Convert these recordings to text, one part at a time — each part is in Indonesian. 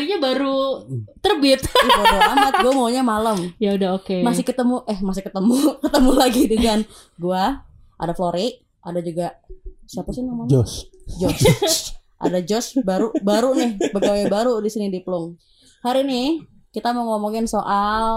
mataharinya baru terbit. Ih, bodo amat gue maunya malam ya udah oke. masih ketemu eh masih ketemu ketemu lagi dengan gua ada Flori ada juga siapa sih namanya Josh. Josh ada Josh baru baru nih pegawai baru di sini di Plung hari ini kita mau ngomongin soal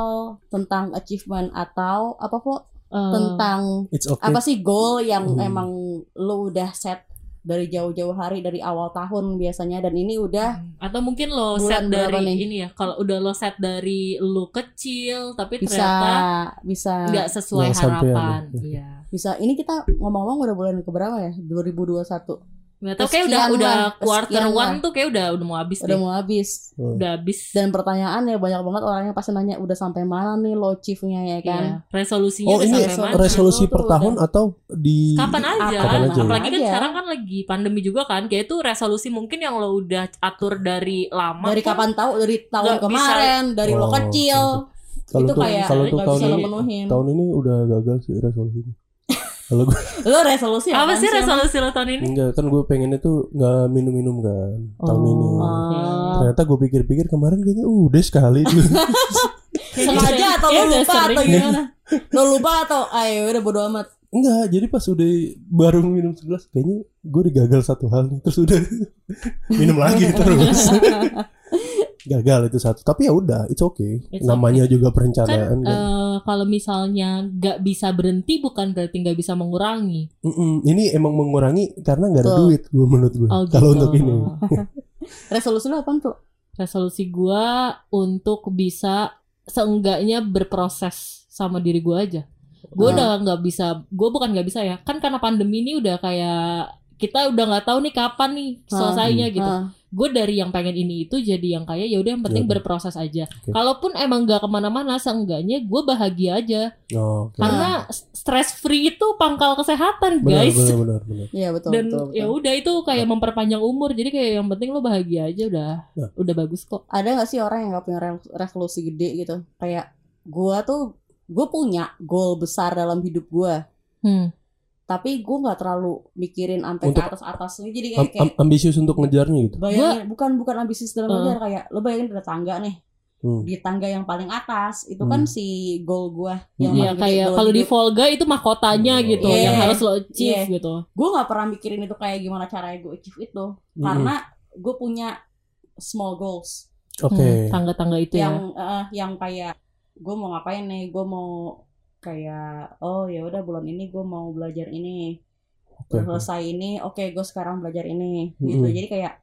tentang achievement atau apa Flo Eh, tentang It's okay. apa sih goal yang Hmm. emang lu udah set dari jauh-jauh hari dari awal tahun biasanya dan ini udah atau mungkin lo Bulan set dari nih? ini ya. Kalau udah lo set dari lu kecil tapi bisa ternyata bisa nggak sesuai sampean, harapan. ya. Iya. bisa ini kita ngomong-ngomong udah bulan keberapa ya 2021 Nggak tahu kayak udah udah quarter one lah. tuh kayak udah udah mau habis udah deh. mau habis Hmm. Udah habis. dan pertanyaan ya banyak banget orang yang pasti nanya udah sampai mana nih lo achieve-nya ya kan Iya. Resolusinya Oh udah ini sampai mana? resolusi per tuh tahun atau di Kapan aja, Kapan aja. apalagi kan Aja. sekarang kan lagi pandemi juga kan, kayak itu resolusi mungkin yang lo udah atur dari lama. dari kapan tahu dari tahun nggak bisa. kemarin dari lo Oh, kecil Kalau itu kayak kalau nggak tahun bisa lo ini penuhin tahun ini udah gagal sih resolusinya. Kalau gue lo resolusi Apa sih resolusi lo tahun ini? enggak kan gue pengennya tuh nggak minum-minum kan tahun Oh. ini. Oh. Ternyata gue pikir-pikir kemarin kayaknya udah sekali tuh. sengaja atau Iya, lo udah lupa sering. atau gimana lo lupa atau ayo udah bodo amat Enggak, jadi pas udah baru minum segelas kayaknya gue digagal satu hal nih terus udah minum lagi terus. gagal itu satu. Tapi ya udah, it's okay. It's Namanya juga Kan perencanaan. kan. eh, kalau misalnya nggak bisa berhenti bukan berarti nggak bisa mengurangi. Mm-mm, Ini emang mengurangi karena nggak ada duit gue menurut gue. Oh, Kalau gitu. untuk ini. resolusi lo apa tuh Resolusi gua untuk bisa seenggaknya berproses sama diri gua aja. Gue Hmm. udah nggak bisa, gue bukan nggak bisa ya. Kan karena pandemi ini udah kayak kita udah nggak tahu nih kapan nih selesainya gitu. Ah, Gue dari yang pengen ini itu jadi yang kayak ya udah yang penting Yaudah. berproses aja. Oke. Kalaupun emang nggak ke mana-mana, seenggaknya gue bahagia aja. Oh, oke. Karena stress free itu pangkal kesehatan guys. benar, benar, benar. iya betul Dan betul, betul. ya udah itu kayak memperpanjang umur. Jadi kayak yang penting lo bahagia aja udah Nah. udah bagus kok. ada gak sih orang yang gak punya re- resolusi gede gitu kayak gua tuh gue punya goal besar dalam hidup gua Hmm. Tapi gue nggak terlalu mikirin sampai ke atas atasnya jadi kayak, kayak am- ambisius untuk ngejarnya gitu. bayangin bukan bukan ambisius dalam Uh. ngejar kayak lo bayangin ada tangga nih Hmm. di tangga yang paling atas itu Hmm. kan si goal gua yang Iya gede kayak kalau di. Volga itu mahkotanya Oh. gitu Iya. yang harus lo achieve Iya. gitu. gue nggak pernah mikirin itu kayak gimana caranya gue achieve itu Hmm. karena gue punya small goals Oke. Hmm, tangga-tangga itu ya. yang eh, yang kayak gue mau ngapain nih gue mau kayak oh ya udah bulan ini gue mau belajar ini oke. selesai ini oke gue sekarang belajar ini gitu Mm-mm. jadi kayak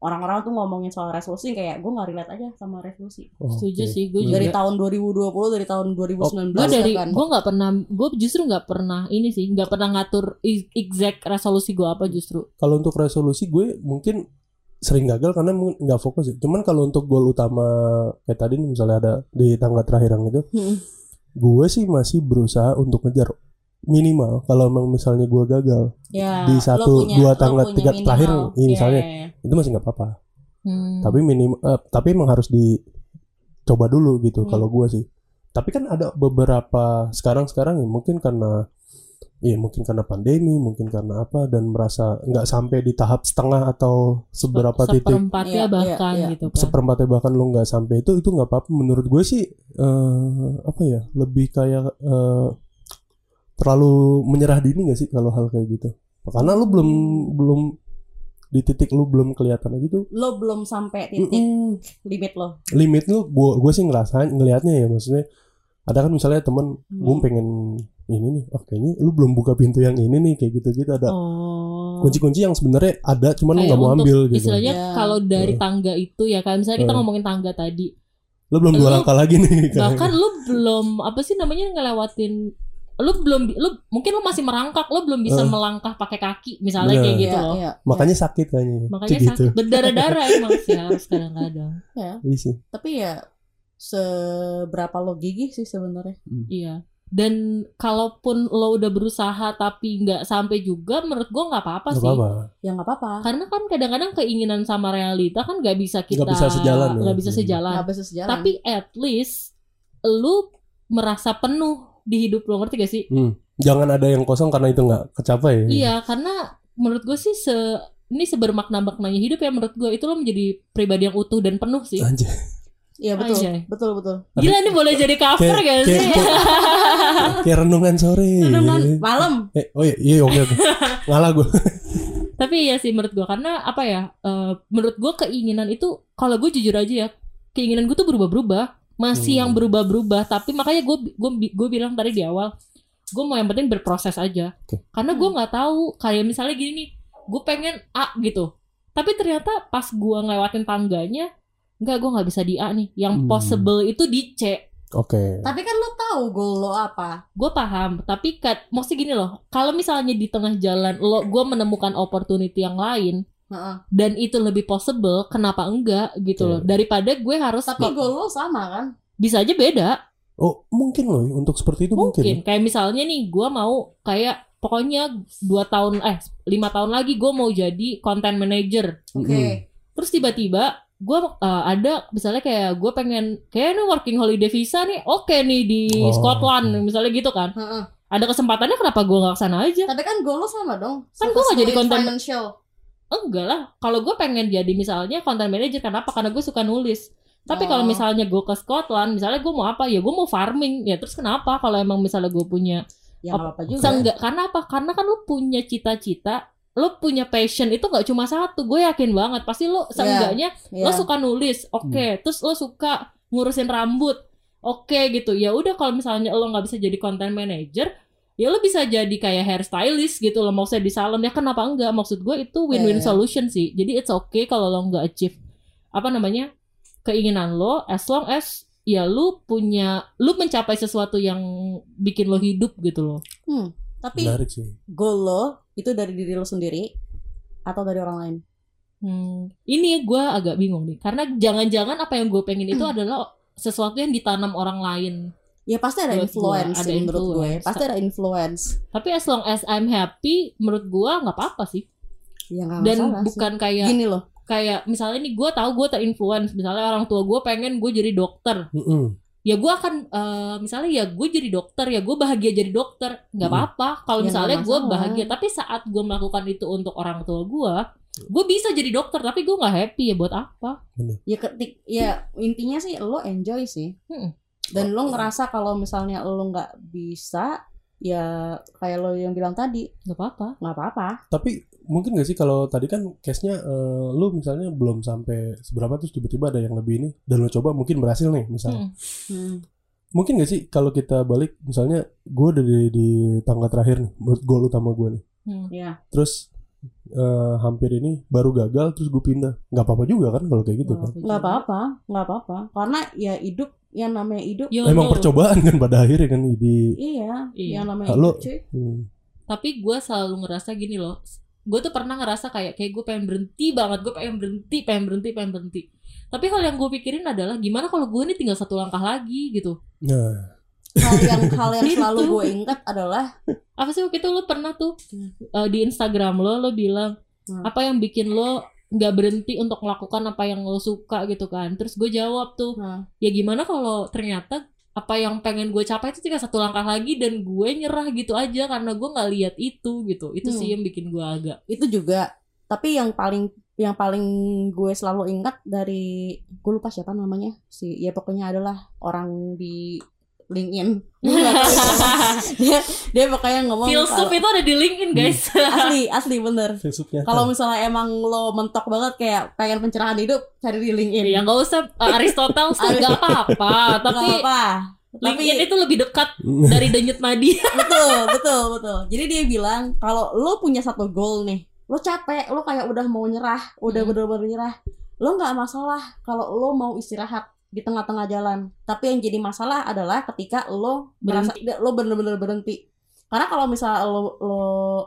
orang-orang tuh ngomongin soal resolusi kayak gue nggak relate aja sama resolusi Oh, Setuju oke. sih gue Hmm. juga. dari tahun 2020 dari tahun 2019 gue dari kan gue nggak pernah gue justru nggak pernah ini sih nggak pernah ngatur i- exact resolusi gue apa justru Kalau untuk resolusi gue mungkin sering gagal karena nggak fokus ya. Cuman kalau untuk goal utama kayak tadi nih, misalnya ada di tangga terakhir yang itu, Mm-mm. Gue sih masih berusaha untuk ngejar minimal kalau emang misalnya gue gagal ya Di satu, punya- dua lo tangga, punya tiga minimal. terakhir, iya, Iya, misalnya. iya, iya. itu masih nggak apa-apa. Hmm. Tapi minim eh, tapi emang harus dicoba dulu gitu Hmm. kalau gue sih. Tapi kan ada beberapa sekarang-sekarang ya mungkin karena Iya mungkin karena pandemi, mungkin karena apa dan merasa nggak sampai di tahap setengah atau seberapa titik. Seperempatnya Iya, bahkan iya, iya. gitu kan seperempatnya bahkan lo nggak sampai itu itu nggak apa-apa menurut gue sih eh, apa ya lebih kayak eh, terlalu menyerah dini gak sih kalau hal kayak gitu? Karena lu belum belum di titik lu belum kelihatan aja tuh. Lo belum sampai titik mm-mm, limit lo. Limit lu gue gue sih ngerasain ngelihatnya ya maksudnya ada kan misalnya temen gue Hmm. pengen ini nih oh kayaknya lu belum buka pintu yang ini nih kayak gitu gitu ada oh kunci-kunci yang sebenarnya ada cuman lu nggak mau ambil gitu istilahnya Ya. kalau dari Eh. tangga itu ya kayak misalnya kita Eh. ngomongin tangga tadi lu belum dua langkah lagi nih bahkan lu belum apa sih namanya ngelewatin lu belum lu mungkin lu masih merangkak lu belum bisa Eh. melangkah pakai kaki misalnya Bener. kayak gitu Iya, loh iya, makanya sakit kayaknya makanya Cik gitu sakit berdarah-darah emang sih harus kadang-kadang iya. Iya sih tapi ya seberapa lo gigih sih sebenarnya. Iya. Dan kalaupun lo udah berusaha tapi nggak sampai juga menurut gua nggak apa-apa sih. apa-apa. Ya nggak apa-apa. Karena kan kadang-kadang keinginan sama realita kan nggak bisa kita Nggak bisa sejalan ya. nggak bisa sejalan. Nggak bisa sejalan. Tapi at least lu merasa penuh di hidup lo ngerti gak sih? Hmm. jangan ada yang kosong karena itu nggak kecapai. Ya. Iya, karena menurut gue sih se ini sebermakna maknanya hidup ya menurut gue itu lo menjadi pribadi yang utuh dan penuh sih. Anjay. Iya betul, Anjay. betul betul. gila ini boleh jadi cover Kayak- gak sih kayak- Kayak renungan sore. Renungan malam. Eh, oh iya, iya oke oke. Ngalah gue. tapi iya sih menurut gue karena apa ya eh, menurut gue keinginan itu kalau gue jujur aja ya keinginan gue tuh berubah-berubah masih Hmm. yang berubah-berubah tapi makanya gue gue gue bilang tadi di awal gue mau yang penting berproses aja Oke. karena gue nggak tahu kayak misalnya gini nih gue pengen A gitu tapi ternyata pas gue ngelewatin tangganya nggak gue nggak bisa di A nih yang Hmm. possible itu di C Oke. Tapi kan lo tahu goal lo apa. gue paham tapi kan maksudnya gini loh kalau misalnya di tengah jalan lo gue menemukan opportunity yang lain Heeh. dan itu lebih possible kenapa enggak gitu Oke. loh daripada gue harus Tapi kok- goal lo sama kan? bisa aja beda Oh mungkin loh untuk seperti itu mungkin. mungkin kayak misalnya nih gue mau kayak pokoknya dua tahun eh lima tahun lagi gue mau jadi content manager Oke. Mm-mm. terus tiba-tiba gue uh, ada misalnya kayak gue pengen kayak nih working holiday visa nih oke nih di Oh, Scotland misalnya gitu kan Heeh. ada kesempatannya kenapa gue nggak ke sana aja Tapi kan goal lo sama dong. Kan gua nggak jadi konten- financial. enggak lah kalau gue pengen jadi misalnya content manager kenapa karena gue suka nulis tapi kalau Oh. misalnya gue ke Scotland misalnya gue mau apa ya gue mau farming ya terus kenapa kalau emang misalnya gue punya Ya nggak apa-apa juga. Seenggak, karena apa karena kan lu punya cita-cita lu punya passion itu nggak cuma satu gue yakin banget. Pasti lu seenggaknya Iya. lo suka nulis oke. Terus lo suka ngurusin rambut oke gitu. Ya udah kalau misalnya lo nggak bisa jadi content manager ya lo bisa jadi kayak hairstylist gitu lo mau saya di salon. Ya kenapa enggak? Maksud gue itu win-win Iya. solution sih. Jadi it's okay kalau lo nggak achieve apa namanya keinginan lo as long as ya lu punya lu mencapai sesuatu yang bikin lo hidup gitu loh. Hmm. Tapi goal lo itu dari diri lo sendiri atau dari orang lain? Hmm, ini gue agak bingung nih, karena jangan-jangan apa yang gue pengen itu Hmm. adalah sesuatu yang ditanam orang lain. Ya pasti ada Buat gua, influence ada sih menurut gue. influence. Pasti ada influence. Tapi as long as I'm happy, menurut gue nggak apa-apa sih. Ya nggak Dan masalah sih. bukan kayak Gini loh. kayak misalnya nih gue tahu gue terinfluence, misalnya orang tua gue pengen gue jadi dokter, Mm-mm. Ya gue akan eh, misalnya ya gue jadi dokter, ya gue bahagia jadi dokter, nggak Hmm. apa-apa. Kalau Ya, misalnya gue bahagia, tapi saat gue melakukan itu untuk orang tua gue, gue bisa jadi dokter, tapi gue nggak happy ya buat apa? Ya ketik ya intinya sih lo enjoy sih. Mm-mm. Dan lo ngerasa kalau misalnya lo nggak bisa ya kayak lo yang bilang tadi Nggak apa-apa. nggak apa-apa. Tapi mungkin gak sih kalau tadi kan case-nya eh, lu misalnya belum sampai seberapa terus tiba-tiba ada yang lebih ini dan lu coba mungkin berhasil nih misalnya. Mm. Hmm. Mungkin gak sih kalau kita balik misalnya gue udah di, di tangga terakhir nih buat goal utama gue nih. Hmm. Ya. Terus eh, hampir ini baru gagal terus gue pindah. nggak apa-apa juga kan kalau kayak gitu kan. nggak apa-apa nggak apa-apa karena ya hidup yang namanya hidup YOLO. Emang percobaan kan pada akhirnya kan di iya, Iya. yang namanya Halo. hidup cuy hmm. Tapi gue selalu ngerasa gini loh. Gue tuh pernah ngerasa kayak kayak gue pengen berhenti banget. Gue pengen berhenti, pengen berhenti, pengen berhenti. Tapi hal yang gue pikirin adalah gimana kalau gue ini tinggal satu langkah lagi gitu. Nah, hal yang hal yang Itu. selalu gue ingat adalah Apa sih waktu itu lo pernah tuh eh, di Instagram lo lo bilang Hmm. apa yang bikin lo nggak berhenti untuk melakukan apa yang lo suka gitu kan. Terus gue jawab tuh nah, ya gimana kalau ternyata apa yang pengen gue capai itu tinggal satu langkah lagi dan gue nyerah gitu aja karena gue nggak lihat itu gitu itu sih Hmm. yang bikin gue agak itu juga tapi yang paling yang paling gue selalu ingat dari gue lupa siapa namanya si ya pokoknya adalah orang di LinkedIn. Dia dia pokoknya ngomong filsuf itu ada di LinkedIn guys. Asli asli bener. Kalau misalnya emang lo mentok banget kayak pengen pencerahan hidup cari di LinkedIn. Ya nggak usah. Uh, Aristoteles tuh nggak apa-apa. Tapi Nggak apa tapi LinkedIn itu lebih dekat dari denyut nadi. Betul betul betul. Jadi dia bilang kalau lo punya satu goal nih lo capek lo kayak udah mau nyerah udah Hmm. bener-bener nyerah lo nggak masalah kalau lo mau istirahat di tengah-tengah jalan tapi yang jadi masalah adalah ketika lo merasa lo bener-bener berhenti karena kalau misalnya lo lo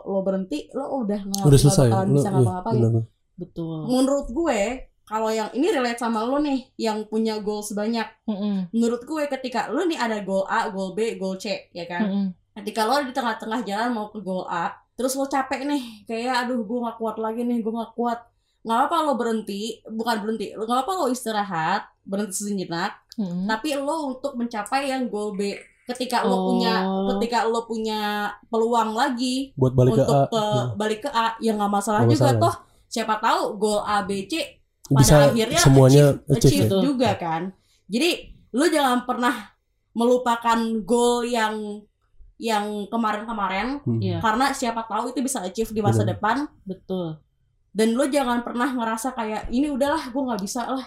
lo berhenti lo udah nggak Udah nggak selesai. Lu- bisa iya, ngapa-ngapain benar. betul menurut gue kalau yang ini relate sama lo nih yang punya goal sebanyak Mm-mm. menurut gue ketika lo nih ada goal A goal B goal C ya kan Mm-mm. ketika lo di tengah-tengah jalan mau ke goal A terus lo capek nih kayak aduh gue nggak kuat lagi nih gue nggak kuat nggak apa lo berhenti bukan berhenti nggak apa lo istirahat berhenti sejenak Mm-mm. tapi lo untuk mencapai yang goal B ketika lo Oh. punya ketika lo punya peluang lagi Buat balik ke untuk A. ke Hmm. balik ke A ya nggak masalah juga masalah. toh siapa tahu goal A B C pada Bisa akhirnya semuanya achieve, achieve achieve ya. juga kan. Jadi lu jangan pernah melupakan goal yang yang kemarin-kemarin Hmm. Iya. karena siapa tahu itu bisa achieve di masa Benar. depan betul dan lu jangan pernah ngerasa kayak ini udahlah gue nggak bisa lah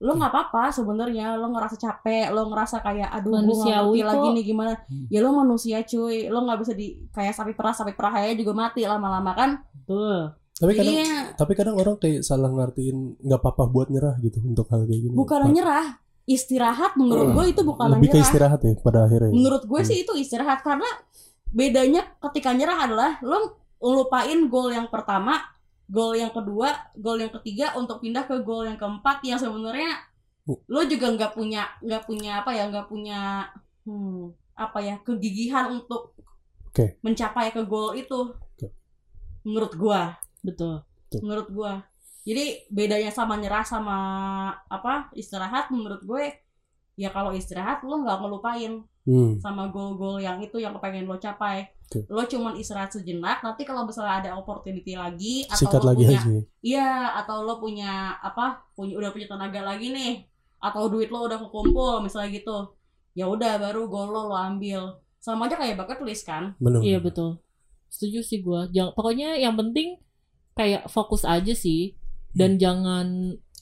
lo nggak apa-apa sebenarnya lo ngerasa capek lo ngerasa kayak aduh Manusiawi lagi nih gimana Hmm. ya lo manusia cuy lo nggak bisa di kayak sapi perah sapi perah aja juga mati lama-lama kan betul Tapi kadang Jadinya tapi kadang orang kayak salah ngertiin nggak apa-apa buat nyerah gitu untuk hal kayak gini. bukan Pak. nyerah istirahat menurut gue itu bukan Lebih ke nyerah istirahat ya pada akhirnya. menurut gue Hmm. sih itu istirahat karena bedanya ketika nyerah adalah lo ngelupain goal yang pertama goal yang kedua goal yang ketiga untuk pindah ke goal yang keempat yang sebenarnya lo juga nggak punya nggak punya apa ya nggak punya hmm, apa ya kegigihan untuk Oke. mencapai ke goal itu. Oke. menurut gua. Betul. Menurut gua. Jadi bedanya sama nyerah sama apa istirahat menurut gue ya kalau istirahat lo nggak ngelupain Hmm. sama goal-goal yang itu yang pengen lo capai. Oke. Lo cuman istirahat sejenak, nanti kalau misalnya ada opportunity lagi atau Sikat lo lagi punya aja. iya atau lo punya apa? punya udah punya tenaga lagi nih atau duit lo udah kekumpul misalnya gitu. Ya udah baru goal lo lo ambil. Sama aja kayak bucket list kan? Iya betul setuju sih gua jangan pokoknya yang penting kayak fokus aja sih dan Hmm. jangan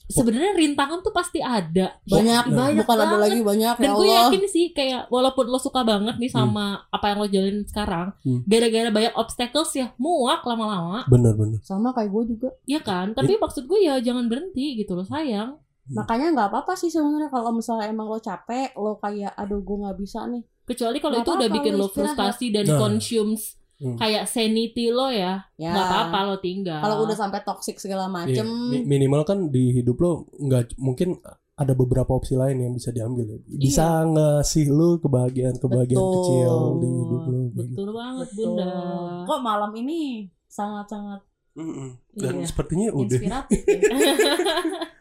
sebenarnya rintangan tuh pasti ada Banyak, banyak bukan ada lagi banyak dan ya gue Allah. yakin sih kayak walaupun lo suka banget nih sama apa yang lo jalanin sekarang Hmm. gara-gara banyak obstacles ya muak lama-lama Benar benar. Sama kayak gue juga. ya kan tapi maksud gue ya jangan berhenti gitu loh sayang Makanya nggak apa-apa sih sebenarnya kalau misalnya emang lo capek, lo kayak aduh gue nggak bisa nih. kecuali kalau itu udah bikin lo lo frustasi dan Nah. consumes Hmm. kayak sanity lo ya Ya. nggak apa-apa lo tinggal Kalau udah sampai toxic segala Iya. macem, Mi- Minimal kan di hidup lo nggak mungkin ada beberapa opsi lain yang bisa diambil ya. Bisa ngasih lo kebahagiaan-kebahagiaan Betul. kecil di hidup lo. kayak gitu. betul banget Betul. bunda Kok malam ini sangat-sangat Mm-mm. Dan Iya. sepertinya udah inspiratif ya.